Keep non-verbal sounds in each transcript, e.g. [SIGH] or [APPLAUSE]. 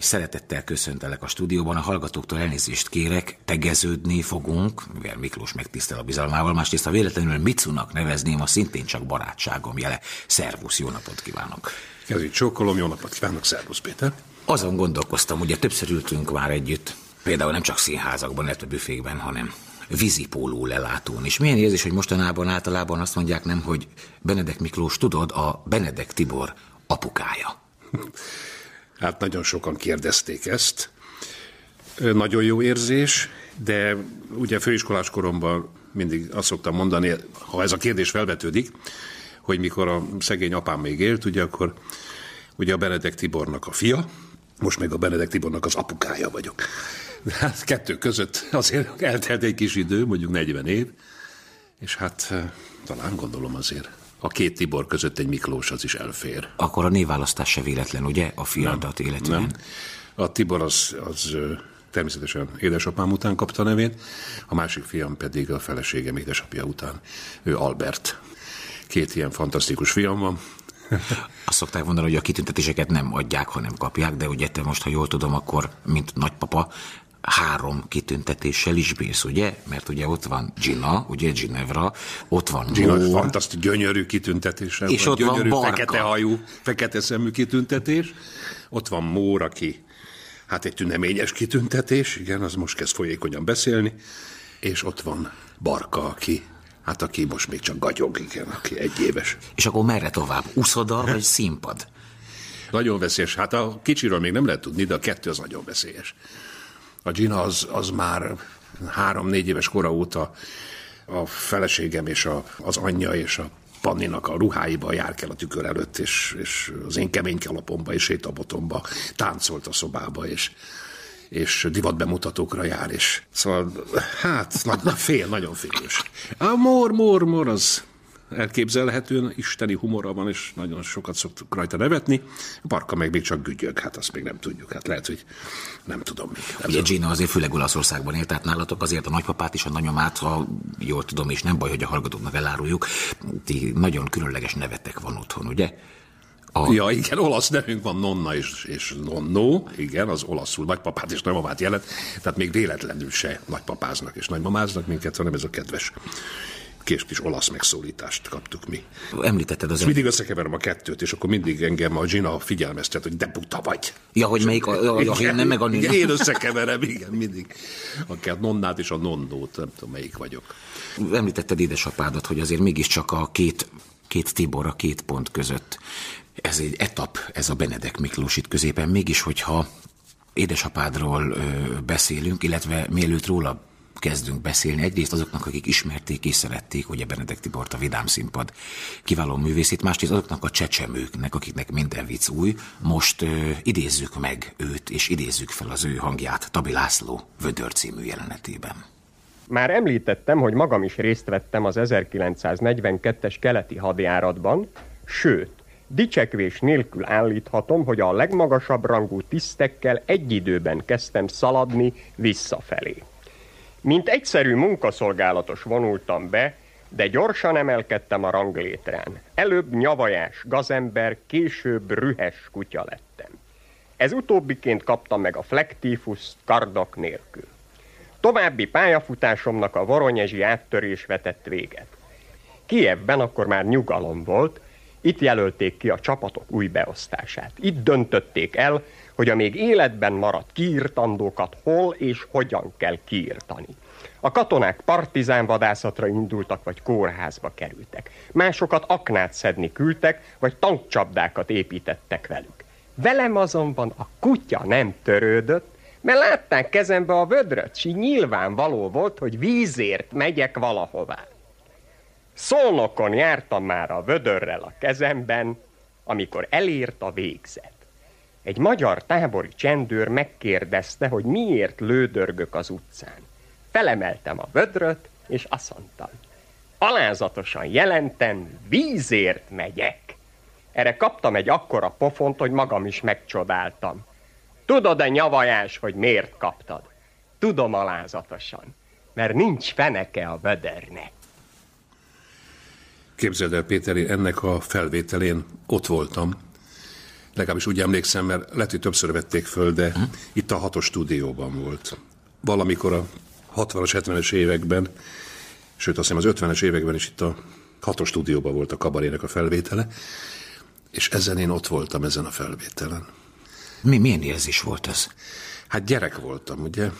Szeretettel köszöntelek a stúdióban, a hallgatóktól elnézést kérek, tegeződni fogunk, mivel Miklós megtisztel a bizalmával, másrészt a véletlenül Micunak nevezném, a szintén csak barátságom jele. Szervusz, jó napot kívánok! Kezét csókolom, jó napot kívánok, szervusz Péter! Azon gondolkoztam, ugye többször ültünk már együtt, például nem csak színházakban, illetve büfékben, hanem vízipóló lelátón. És milyen érzés, hogy mostanában általában azt mondják nem, hogy Benedek Miklós, tudod, a Benedek Tibor apukája. [LAUGHS] Hát nagyon sokan kérdezték ezt. Nagyon jó érzés, de ugye főiskolás koromban mindig azt szoktam mondani, ha ez a kérdés felvetődik, hogy mikor a szegény apám még élt, ugye akkor ugye a Benedek Tibornak a fia, most meg a Benedek Tibornak az apukája vagyok. De hát kettő között azért eltelt egy kis idő, mondjuk 40 év, és hát talán gondolom azért a két Tibor között egy Miklós az is elfér. Akkor a névválasztás se véletlen, ugye, a fiadat életében? Nem. A Tibor az, az természetesen édesapám után kapta nevét, a másik fiam pedig a feleségem édesapja után, ő Albert. Két ilyen fantasztikus fiam van, [LAUGHS] azt szokták mondani, hogy a kitüntetéseket nem adják, hanem kapják, de ugye te most, ha jól tudom, akkor, mint nagypapa, három kitüntetéssel is bírsz, ugye? Mert ugye ott van Gina, ugye Ginevra, ott van Gina, Mór, fantasztikus, gyönyörű kitüntetéssel. És ott gyönyörű, van Barka. fekete hajú, fekete szemű kitüntetés. Ott van Mór, aki hát egy tüneményes kitüntetés, igen, az most kezd folyékonyan beszélni. És ott van Barka, aki Hát aki most még csak gagyog, igen, aki egy éves. És akkor merre tovább? Uszoda vagy színpad? Nagyon veszélyes. Hát a kicsiről még nem lehet tudni, de a kettő az nagyon veszélyes. A Gina az, az már három-négy éves kora óta a feleségem és a, az anyja és a Panninak a ruháiba jár kell a tükör előtt, és, és az én kemény kalapomba és sétabotomba táncolt a szobába, és és divatbemutatókra jár, és szóval, hát, nagy, na, fél, nagyon félős. A mor, mor, mor, az elképzelhetően isteni humora van, és nagyon sokat szoktuk rajta nevetni. A parka meg még csak gügyög, hát azt még nem tudjuk. Hát lehet, hogy nem tudom még. Nem Ugye Gina azért főleg Olaszországban élt, tehát nálatok azért a nagypapát is, a nagyomát, ha jól tudom, és nem baj, hogy a hallgatóknak eláruljuk, ti nagyon különleges nevetek van otthon, ugye? A... Ja, igen, olasz nevünk van Nonna és, és Nonno, igen, az olaszul nagypapát és nagymamát jelent, tehát még véletlenül se nagypapáznak és nagymamáznak minket, hanem ez a kedves kés kis olasz megszólítást kaptuk mi. Említetted az... mindig összekeverem a kettőt, és akkor mindig engem a Gina figyelmeztet, hogy de buta vagy. Ja, hogy melyik a... Ja, ja, igen, nem meg a igen, Én összekeverem, igen, mindig. A nonnát és a nonnót, nem tudom, melyik vagyok. Említetted édesapádat, hogy azért mégiscsak a két két Tibor a két pont között ez egy etap, ez a Benedek Miklós itt középen. Mégis, hogyha édesapádról beszélünk, illetve mielőtt róla kezdünk beszélni. Egyrészt azoknak, akik ismerték és szerették, ugye Benedek Tibort a Vidám Színpad kiváló művészét, másrészt azoknak a csecsemőknek, akiknek minden vicc új. Most ö, idézzük meg őt, és idézzük fel az ő hangját Tabi László Vödör című jelenetében. Már említettem, hogy magam is részt vettem az 1942-es keleti hadjáratban, sőt, Dicsekvés nélkül állíthatom, hogy a legmagasabb rangú tisztekkel egy időben kezdtem szaladni visszafelé. Mint egyszerű munkaszolgálatos vonultam be, de gyorsan emelkedtem a ranglétrán. Előbb nyavajás gazember, később rühes kutya lettem. Ez utóbbiként kaptam meg a flektífuszt kardak nélkül. További pályafutásomnak a voronyezsi áttörés vetett véget. Kievben akkor már nyugalom volt, itt jelölték ki a csapatok új beosztását. Itt döntötték el, hogy a még életben maradt kiírtandókat hol és hogyan kell kiírtani. A katonák partizán vadászatra indultak, vagy kórházba kerültek. Másokat aknát szedni küldtek, vagy tankcsapdákat építettek velük. Velem azonban a kutya nem törődött, mert látták kezembe a vödröt, s nyilvánvaló volt, hogy vízért megyek valahová. Szolnokon jártam már a vödörrel a kezemben, amikor elért a végzet. Egy magyar tábori csendőr megkérdezte, hogy miért lődörgök az utcán. Felemeltem a vödröt, és azt mondtam. Alázatosan jelentem, vízért megyek. Erre kaptam egy akkora pofont, hogy magam is megcsodáltam. Tudod-e nyavajás, hogy miért kaptad? Tudom alázatosan, mert nincs feneke a vödörnek. Képzeld el, Péter, én ennek a felvételén ott voltam, Legalábbis úgy emlékszem, mert lehet, hogy többször vették föl, de hm? itt a hatos stúdióban volt. Valamikor a 60-as, 70-es években, sőt azt hiszem az 50-es években is itt a hatos stúdióban volt a kabarének a felvétele, és ezen én ott voltam ezen a felvételen. Mi, milyen érzés volt ez? Hát gyerek voltam, ugye?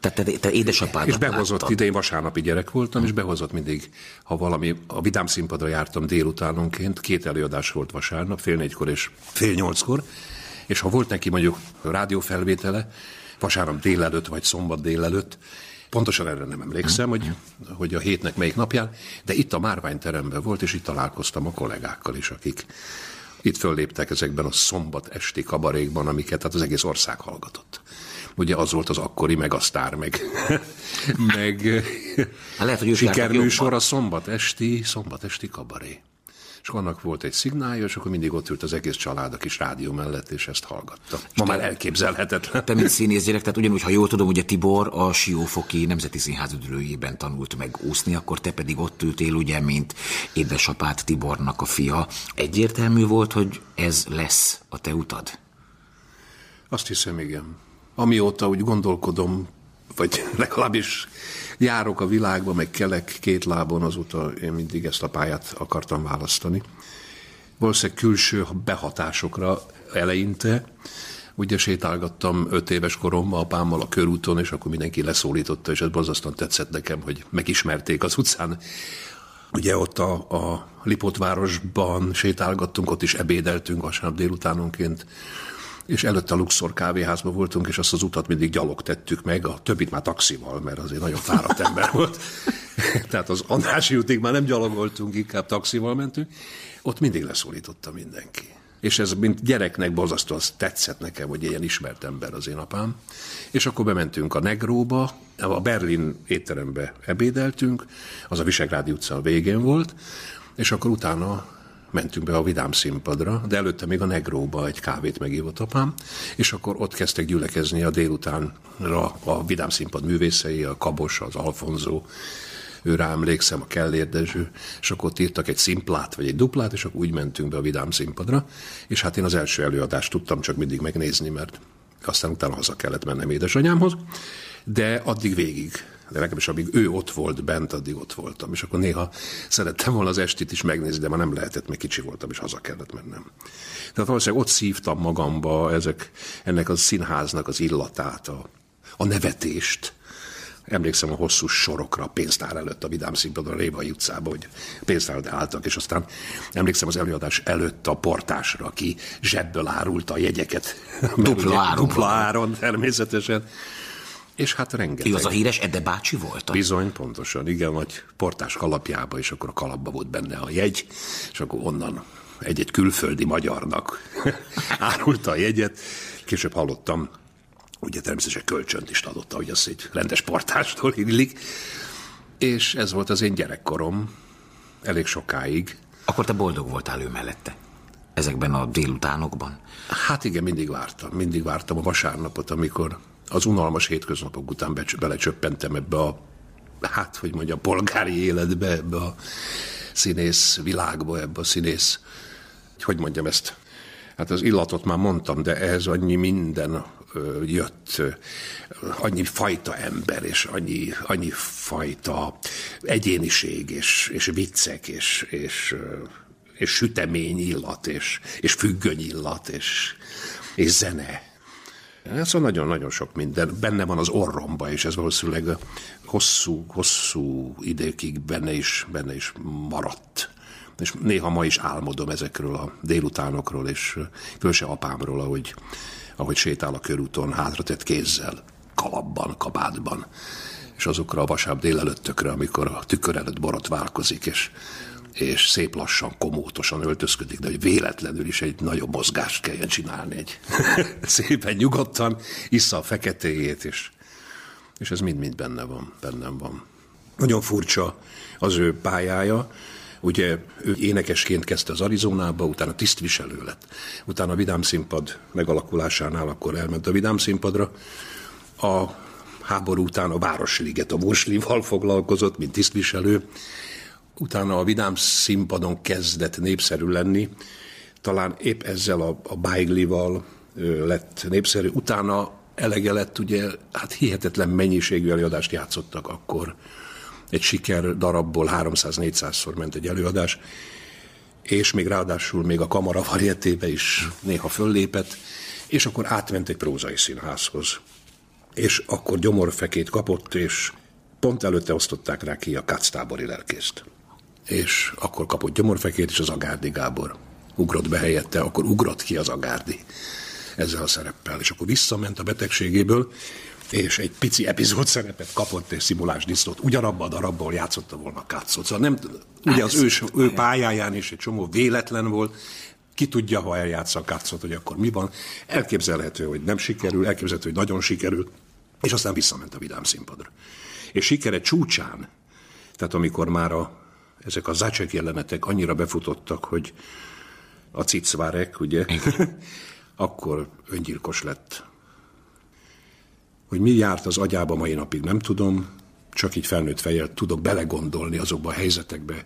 Tehát te, te édesapádat És behozott, láttad. idén vasárnapi gyerek voltam, és behozott mindig, ha valami, a Vidám színpadra jártam délutánonként, két előadás volt vasárnap, fél négykor és fél nyolckor, és ha volt neki mondjuk rádiófelvétele, vasárnap délelőtt vagy szombat délelőtt, Pontosan erre nem emlékszem, hogy, hogy a hétnek melyik napján, de itt a Márványteremben volt, és itt találkoztam a kollégákkal is, akik itt fölléptek ezekben a szombat esti kabarékban, amiket hát az egész ország hallgatott. Ugye az volt az akkori megasztár, meg, [LAUGHS] meg Hát lehet, hogy sikerműsor a szombat esti, szombat esti kabaré. És annak volt egy szignálja, és akkor mindig ott ült az egész család a kis rádió mellett, és ezt hallgatta. Ma már elképzelhetetlen. Te, mint színész gyerek, tehát ugyanúgy, ha jól tudom, ugye Tibor a Siófoki Nemzeti Színház üdülőjében tanult meg úszni, akkor te pedig ott ültél, ugye, mint édesapát Tibornak a fia. Egyértelmű volt, hogy ez lesz a te utad? Azt hiszem, igen. Amióta úgy gondolkodom, vagy [LAUGHS] legalábbis járok a világba, meg kelek két lábon, azóta én mindig ezt a pályát akartam választani. Valószínűleg külső behatásokra eleinte, ugye sétálgattam öt éves koromban apámmal a körúton, és akkor mindenki leszólította, és ez borzasztóan tetszett nekem, hogy megismerték az utcán. Ugye ott a, a Lipotvárosban sétálgattunk, ott is ebédeltünk vasárnap délutánonként, és előtte a Luxor kávéházban voltunk, és azt az utat mindig gyalog tettük meg, a többit már taxival, mert azért nagyon fáradt ember volt. [LAUGHS] Tehát az Andrási útig már nem gyalogoltunk, inkább taxival mentünk. Ott mindig leszólította mindenki. És ez, mint gyereknek borzasztóan tetszett nekem, hogy ilyen ismert ember az én apám. És akkor bementünk a Negróba, a Berlin étterembe ebédeltünk, az a Visegrádi utca végén volt, és akkor utána mentünk be a Vidám színpadra, de előtte még a Negróba egy kávét megívott apám, és akkor ott kezdtek gyülekezni a délutánra a Vidám színpad művészei, a Kabos, az Alfonzó, őre emlékszem, a Kellér Dezső, és akkor ott írtak egy szimplát, vagy egy duplát, és akkor úgy mentünk be a Vidám színpadra, és hát én az első előadást tudtam csak mindig megnézni, mert aztán utána haza kellett mennem édesanyámhoz, de addig végig de legalábbis amíg ő ott volt bent, addig ott voltam. És akkor néha szerettem volna az estit is megnézni, de már nem lehetett, mert kicsi voltam, és haza kellett mennem. Tehát valószínűleg ott szívtam magamba ezek, ennek a színháznak az illatát, a, a nevetést, Emlékszem a hosszú sorokra a pénztár előtt a Vidám színpadon, a Révai utcában, hogy pénztárat álltak, és aztán emlékszem az előadás előtt a portásra, aki zsebből árulta a jegyeket. Dupla áron. Dupla áron természetesen. És hát rengeteg. Ki az a híres Ede bácsi volt? Bizony, pontosan, igen, vagy portás kalapjába, és akkor a kalapba volt benne a jegy, és akkor onnan egy-egy külföldi magyarnak [LAUGHS] árulta a jegyet. Később hallottam, ugye természetesen kölcsönt is adott, hogy az egy rendes portástól illik. És ez volt az én gyerekkorom, elég sokáig. Akkor te boldog voltál ő mellette? Ezekben a délutánokban? Hát igen, mindig vártam. Mindig vártam a vasárnapot, amikor az unalmas hétköznapok után belecsöppentem ebbe a, hát, hogy mondja, polgári életbe, ebbe a színész világba, ebbe a színész, hogy mondjam ezt, hát az illatot már mondtam, de ehhez annyi minden jött, annyi fajta ember, és annyi, annyi fajta egyéniség, és, és viccek, és, és, és sütemény illat, és, és függöny illat, és, és zene Szóval nagyon-nagyon sok minden. Benne van az orromba, és ez valószínűleg hosszú, hosszú időkig benne is, benne is maradt. És néha ma is álmodom ezekről a délutánokról, és különösen apámról, ahogy, ahogy sétál a körúton, hátratett kézzel, kalapban, kabátban, és azokra a vasárnap délelőttökre, amikor a tükör előtt borotválkozik, és és szép lassan, komótosan öltözködik, de hogy véletlenül is egy nagyobb mozgást kelljen csinálni, egy [LAUGHS] szépen nyugodtan, issza a feketéjét, és, és ez mind-mind benne van, bennem van. Nagyon furcsa az ő pályája, Ugye ő énekesként kezdte az Arizonába, utána tisztviselő lett. Utána a Vidám Színpad megalakulásánál akkor elment a Vidám Színpadra. A háború után a Városliget, a Morslival foglalkozott, mint tisztviselő, utána a Vidám színpadon kezdett népszerű lenni, talán épp ezzel a, a Baiglival lett népszerű. Utána elege lett, ugye, hát hihetetlen mennyiségű előadást játszottak akkor. Egy siker darabból 300-400-szor ment egy előadás, és még ráadásul még a kamara varietébe is néha föllépett, és akkor átment egy prózai színházhoz. És akkor gyomorfekét kapott, és pont előtte osztották rá ki a tábori lelkészt. És akkor kapott gyomorfekét, és az Agárdi Gábor ugrott be helyette, akkor ugrott ki az Agárdi ezzel a szereppel. És akkor visszament a betegségéből, és egy pici epizód szerepet kapott és szimulás disznót. Ugyanabban a darabban játszotta volna Katszot. Szóval nem, ugye az ő, ő pályáján is egy csomó véletlen volt, ki tudja, ha eljátsza a Katszot, hogy akkor mi van. Elképzelhető, hogy nem sikerül, elképzelhető, hogy nagyon sikerül, és aztán visszament a vidám színpadra. És sikere csúcsán, tehát amikor már a, ezek a zácsek jelenetek annyira befutottak, hogy a cicvárek, ugye, [LAUGHS] akkor öngyilkos lett. Hogy mi járt az agyába mai napig nem tudom, csak így felnőtt fejjel tudok belegondolni azokba a helyzetekbe,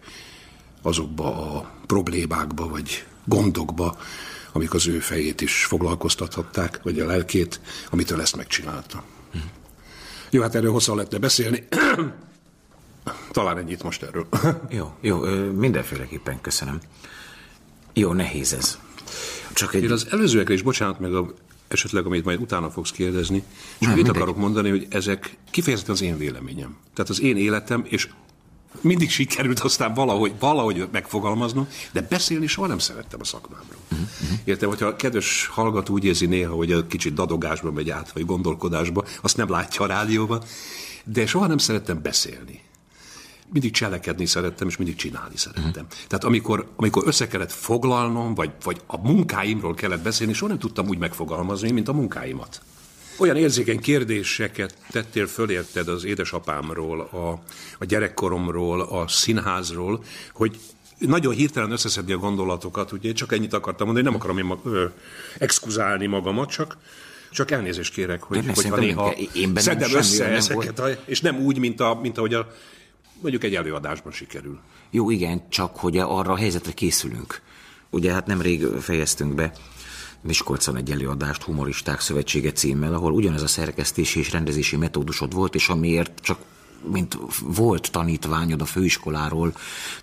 azokba a problémákba, vagy gondokba, amik az ő fejét is foglalkoztathatták, vagy a lelkét, amitől ezt megcsinálta. Hm. Jó, hát erről hosszan lehetne beszélni. [CLEARS THROAT] Talán ennyit most erről. [LAUGHS] jó, jó, mindenféleképpen köszönöm. Jó, nehéz ez. Csak egy... Én az előzőekre is, bocsánat meg a, esetleg, amit majd utána fogsz kérdezni, csak Nem, mit akarok mondani, hogy ezek kifejezetten az én véleményem. Tehát az én életem, és mindig sikerült aztán valahogy, valahogy megfogalmaznom, de beszélni soha nem szerettem a szakmámról. Uh-huh. Értem, hogyha a kedves hallgató úgy érzi néha, hogy egy kicsit dadogásba megy át, vagy gondolkodásba, azt nem látja a rádióban, de soha nem szerettem beszélni mindig cselekedni szerettem, és mindig csinálni szerettem. Uh-huh. Tehát amikor, amikor össze kellett foglalnom, vagy, vagy a munkáimról kellett beszélni, soha nem tudtam úgy megfogalmazni, mint a munkáimat. Olyan érzékeny kérdéseket tettél föl, érted az édesapámról, a, a gyerekkoromról, a színházról, hogy nagyon hirtelen összeszedni a gondolatokat, ugye csak ennyit akartam mondani, nem akarom én mag, ö, exkuzálni magamat, csak csak elnézést kérek, hogy, hogyha néha én szedem össze ezeket, a, és nem úgy, mint, a, mint ahogy a mondjuk egy előadásban sikerül. Jó, igen, csak hogy arra a helyzetre készülünk. Ugye hát nemrég fejeztünk be Miskolcon egy előadást Humoristák Szövetsége címmel, ahol ugyanez a szerkesztési és rendezési metódusod volt, és amiért csak mint volt tanítványod a főiskoláról,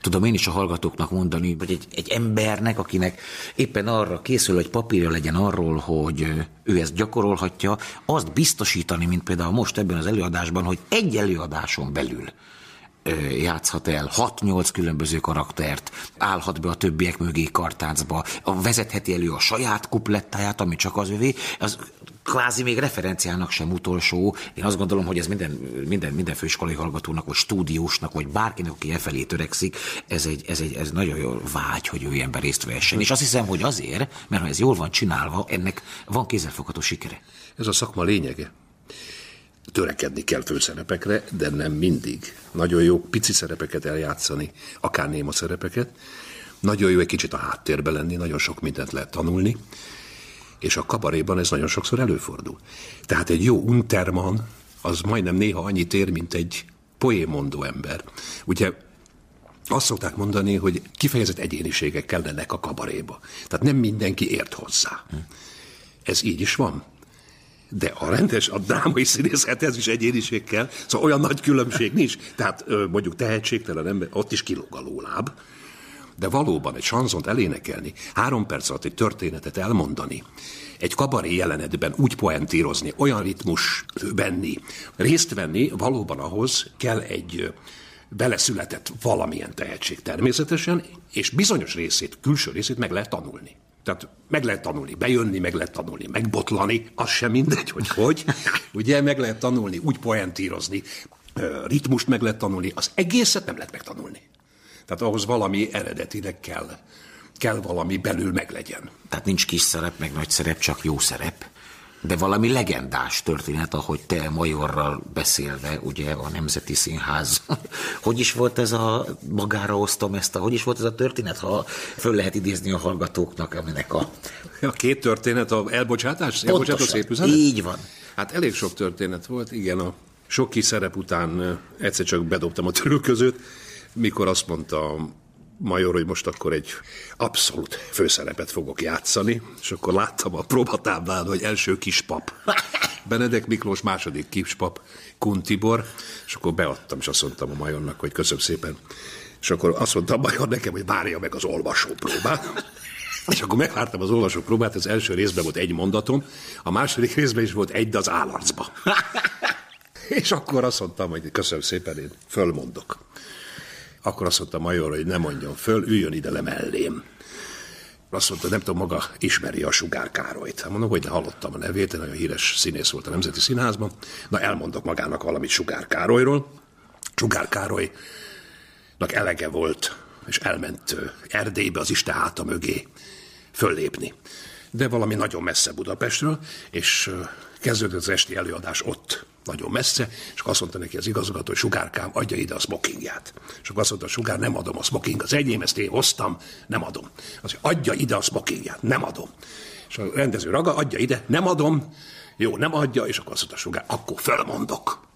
tudom én is a hallgatóknak mondani, hogy egy, egy embernek, akinek éppen arra készül, hogy papírja legyen arról, hogy ő ezt gyakorolhatja, azt biztosítani, mint például most ebben az előadásban, hogy egy előadáson belül játszhat el 6-8 különböző karaktert, állhat be a többiek mögé kartácba, vezetheti elő a saját kuplettáját, ami csak az övé, az kvázi még referenciának sem utolsó. Én azt gondolom, hogy ez minden, minden, minden főiskolai hallgatónak, vagy stúdiósnak, vagy bárkinek, aki e felé törekszik, ez egy, ez egy ez nagyon jó vágy, hogy ő ilyenben részt vehessen. És azt hiszem, hogy azért, mert ha ez jól van csinálva, ennek van kézzelfogható sikere. Ez a szakma lényege törekedni kell főszerepekre, de nem mindig. Nagyon jó pici szerepeket eljátszani, akár néma szerepeket. Nagyon jó egy kicsit a háttérbe lenni, nagyon sok mindent lehet tanulni, és a kabaréban ez nagyon sokszor előfordul. Tehát egy jó unterman, az majdnem néha annyit ér, mint egy poémondó ember. Ugye azt szokták mondani, hogy kifejezett egyéniségek kellenek a kabaréba. Tehát nem mindenki ért hozzá. Ez így is van de a rendes, a drámai színészethez is egyéniség kell, szóval olyan nagy különbség nincs. Tehát mondjuk tehetségtelen ember, ott is kilóg a lóláb, de valóban egy sanzont elénekelni, három perc alatt egy történetet elmondani, egy kabaré jelenetben úgy poentírozni, olyan ritmus benni, részt venni, valóban ahhoz kell egy beleszületett valamilyen tehetség természetesen, és bizonyos részét, külső részét meg lehet tanulni. Tehát meg lehet tanulni, bejönni, meg lehet tanulni, megbotlani, az sem mindegy, hogy hogy. Ugye meg lehet tanulni, úgy poentírozni, ritmust meg lehet tanulni, az egészet nem lehet megtanulni. Tehát ahhoz valami eredetileg kell, kell valami belül meglegyen. Tehát nincs kis szerep, meg nagy szerep, csak jó szerep. De valami legendás történet, ahogy te Majorral beszélve, ugye a Nemzeti Színház. [LAUGHS] hogy is volt ez a, magára osztom ezt a, hogy is volt ez a történet, ha föl lehet idézni a hallgatóknak, aminek a... A két történet, a elbocsátás? Elbocsátó szép üzenet? Így van. Hát elég sok történet volt, igen, a sok kis szerep után egyszer csak bedobtam a törülközőt, mikor azt mondta Major, hogy most akkor egy abszolút főszerepet fogok játszani, és akkor láttam a próbatáblán, hogy első kispap. Benedek Miklós, második kispap, Kun Tibor, és akkor beadtam, és azt mondtam a Majornak, hogy köszönöm szépen. És akkor azt mondta a Major nekem, hogy várja meg az olvasó próbát. És akkor megvártam az olvasó próbát, az első részben volt egy mondatom, a második részben is volt egy, de az állarcba. És akkor azt mondtam, hogy köszönöm szépen, én fölmondok. Akkor azt mondta major, hogy ne mondjon föl, üljön ide le mellém. Azt mondta, nem tudom, maga ismeri a Sugár Károlyt. Hát mondom, hogy hallottam a nevét, nagyon híres színész volt a Nemzeti Színházban. Na, elmondok magának valamit Sugár Károlyról. Sugár Károlynak elege volt, és elment Erdélybe az Isten háta mögé föllépni. De valami nagyon messze Budapestről, és kezdődött az esti előadás ott, nagyon messze, és azt mondta neki az igazgató, hogy sugárkám, adja ide a smokingját. És akkor azt mondta, sugár, nem adom a smoking, az enyém, ezt én hoztam, nem adom. Azt mondja, adja ide a smokingját, nem adom. És a rendező raga, adja ide, nem adom, jó, nem adja, és akkor azt mondta, sugár, akkor fölmondok.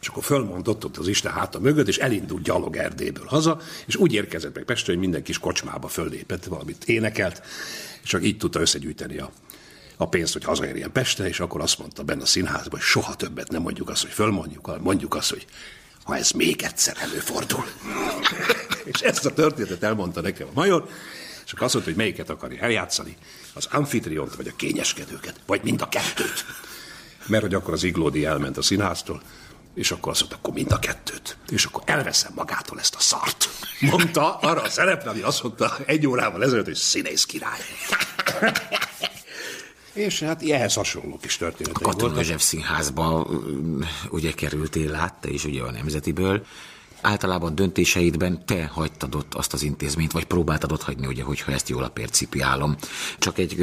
És akkor fölmondott ott az Isten háta mögött, és elindult gyalog Erdélyből haza, és úgy érkezett meg Pestre, hogy minden kis kocsmába föllépett, valamit énekelt, és csak így tudta összegyűjteni a a pénzt, hogy hazaérjen Pestre, és akkor azt mondta benne a színházban, hogy soha többet nem mondjuk azt, hogy fölmondjuk, mondjuk azt, hogy ha ez még egyszer előfordul. [LAUGHS] és ezt a történetet elmondta nekem a major, és akkor azt mondta, hogy melyiket akarja eljátszani, az amfitriont vagy a kényeskedőket, vagy mind a kettőt. Mert hogy akkor az iglódi elment a színháztól, és akkor azt mondta, akkor mind a kettőt. És akkor elveszem magától ezt a szart. Mondta arra a szerepre, ami azt mondta egy órával ezelőtt, hogy színész király. És hát ehhez hasonlók is történetek A Katon József színházba ugye kerültél át, te is ugye a Nemzetiből. Általában döntéseidben te hagytad ott azt az intézményt, vagy próbáltad ott hagyni, ugye, hogyha ezt jól a percipiálom. Csak egy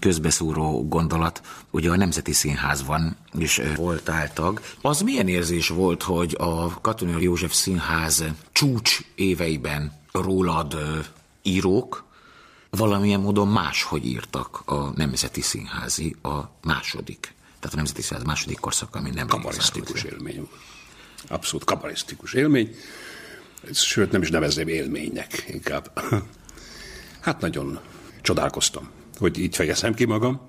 közbeszúró gondolat, ugye a Nemzeti Színházban is voltál tag. Az milyen érzés volt, hogy a Katon József Színház csúcs éveiben rólad írók, valamilyen módon máshogy írtak a Nemzeti Színházi a második, tehát a Nemzeti Színház második korszak, ami nem Kabarisztikus élmény. Abszolút kabarisztikus élmény. Sőt, nem is nevezném élménynek inkább. [LAUGHS] Hát nagyon csodálkoztam, hogy így fejezem ki magam.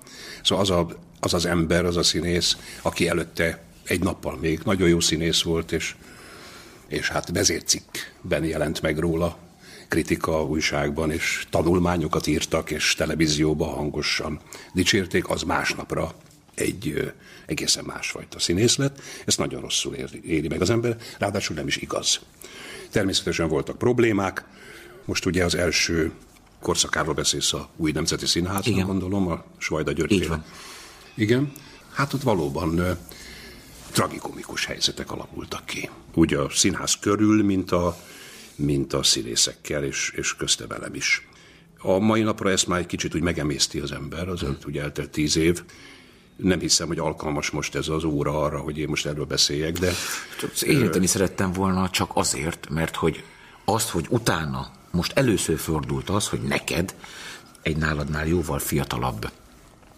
Szóval az, a, az az ember, az a színész, aki előtte egy nappal még nagyon jó színész volt, és, és hát vezércikkben jelent meg róla, kritika újságban, és tanulmányokat írtak, és televízióba hangosan dicsérték, az másnapra egy egészen másfajta színész lett. Ezt nagyon rosszul éri, meg az ember, ráadásul nem is igaz. Természetesen voltak problémák. Most ugye az első korszakáról beszélsz a új nemzeti színházban, gondolom, a Svajda György Igen. Hát ott valóban ö, tragikomikus helyzetek alakultak ki. Úgy a színház körül, mint a mint a színészekkel, és, és közte velem is. A mai napra ezt már egy kicsit úgy megemészti az ember, az ugye eltelt tíz év. Nem hiszem, hogy alkalmas most ez az óra arra, hogy én most erről beszéljek, de... Érinteni ö... szerettem volna csak azért, mert hogy azt, hogy utána most először fordult az, hogy neked egy náladnál jóval fiatalabb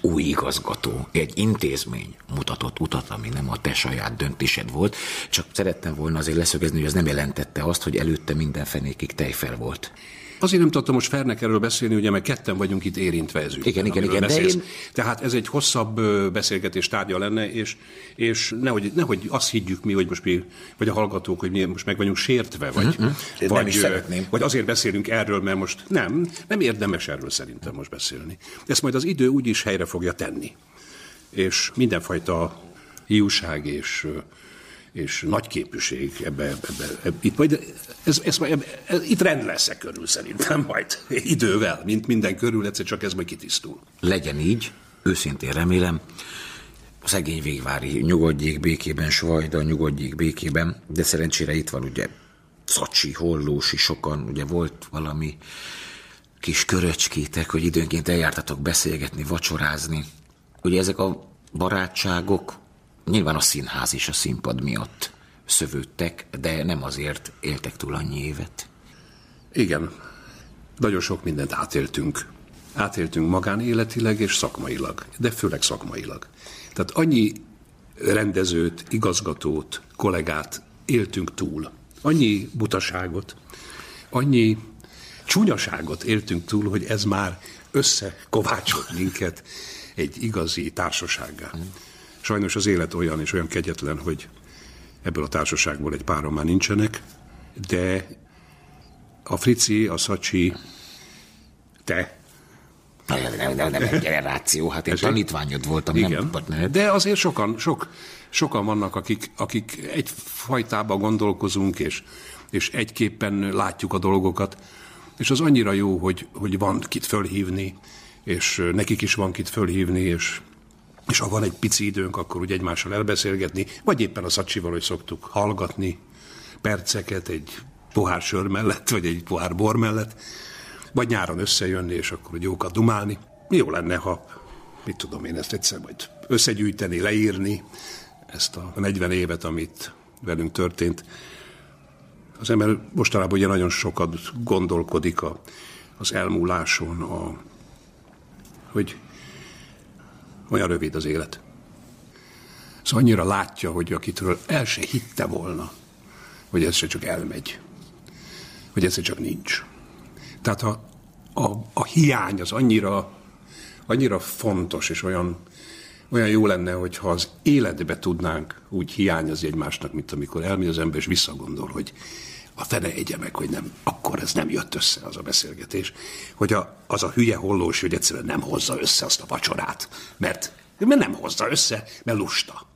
új igazgató, egy intézmény mutatott utat, ami nem a te saját döntésed volt, csak szerettem volna azért leszögezni, hogy ez nem jelentette azt, hogy előtte minden fenékig tejfel volt. Azért nem tudtam most Fernek erről beszélni, ugye mert ketten vagyunk itt érintve ez Igen, igen, igen. De én... Tehát ez egy hosszabb beszélgetés tárgya lenne, és, és nehogy, nehogy azt higgyük mi, hogy most mi, vagy a hallgatók, hogy mi most meg vagyunk sértve, vagy, uh-huh. vagy, nem is szeretném. vagy azért beszélünk erről, mert most nem, nem érdemes erről szerintem most beszélni. Ezt majd az idő úgyis helyre fogja tenni. És mindenfajta hiúság és és nagy képűség ebbe, ebbe, ebbe, itt majd, ez, ez, ebbe, ez, itt rend lesz -e körül szerintem majd idővel, mint minden körül, egyszer csak ez majd kitisztul. Legyen így, őszintén remélem, szegény végvári nyugodjék békében, Svajda nyugodjék békében, de szerencsére itt van ugye Szacsi, Hollósi, sokan, ugye volt valami kis köröcskétek, hogy időnként eljártatok beszélgetni, vacsorázni. Ugye ezek a barátságok Nyilván a színház és a színpad miatt szövődtek, de nem azért éltek túl annyi évet. Igen, nagyon sok mindent átéltünk. Átéltünk magánéletileg és szakmailag, de főleg szakmailag. Tehát annyi rendezőt, igazgatót, kollégát éltünk túl. Annyi butaságot, annyi csúnyaságot éltünk túl, hogy ez már összekovácsolt minket egy igazi társasággá. Sajnos az élet olyan és olyan kegyetlen, hogy ebből a társaságból egy páron már nincsenek, de a Frici, a Szacsi, te, nem, nem, nem, nem egy [LAUGHS] generáció, hát én tanítványod voltam, Igen, nem. De azért sokan, sok, sokan vannak, akik, akik egyfajtában gondolkozunk, és, és egyképpen látjuk a dolgokat, és az annyira jó, hogy, hogy van kit fölhívni, és nekik is van kit fölhívni, és, és ha van egy pici időnk, akkor úgy egymással elbeszélgetni, vagy éppen a szacsival, hogy szoktuk hallgatni perceket egy pohár sör mellett, vagy egy pohár bor mellett, vagy nyáron összejönni, és akkor hogy jókat dumálni. Jó lenne, ha, mit tudom én, ezt egyszer majd összegyűjteni, leírni, ezt a 40 évet, amit velünk történt. Az ember mostanában ugye nagyon sokat gondolkodik a, az elmúláson, a, hogy olyan rövid az élet. Szóval annyira látja, hogy akitől el se hitte volna, hogy ez se csak elmegy, hogy ez se csak nincs. Tehát a, a, a hiány az annyira, annyira fontos, és olyan, olyan jó lenne, hogyha az életbe tudnánk úgy hiányozni egymásnak, mint amikor elmegy az ember, és visszagondol, hogy a fene egye meg, hogy nem, akkor ez nem jött össze az a beszélgetés, hogy a, az a hülye hollós, hogy egyszerűen nem hozza össze azt a vacsorát, mert, mert nem hozza össze, mert lusta.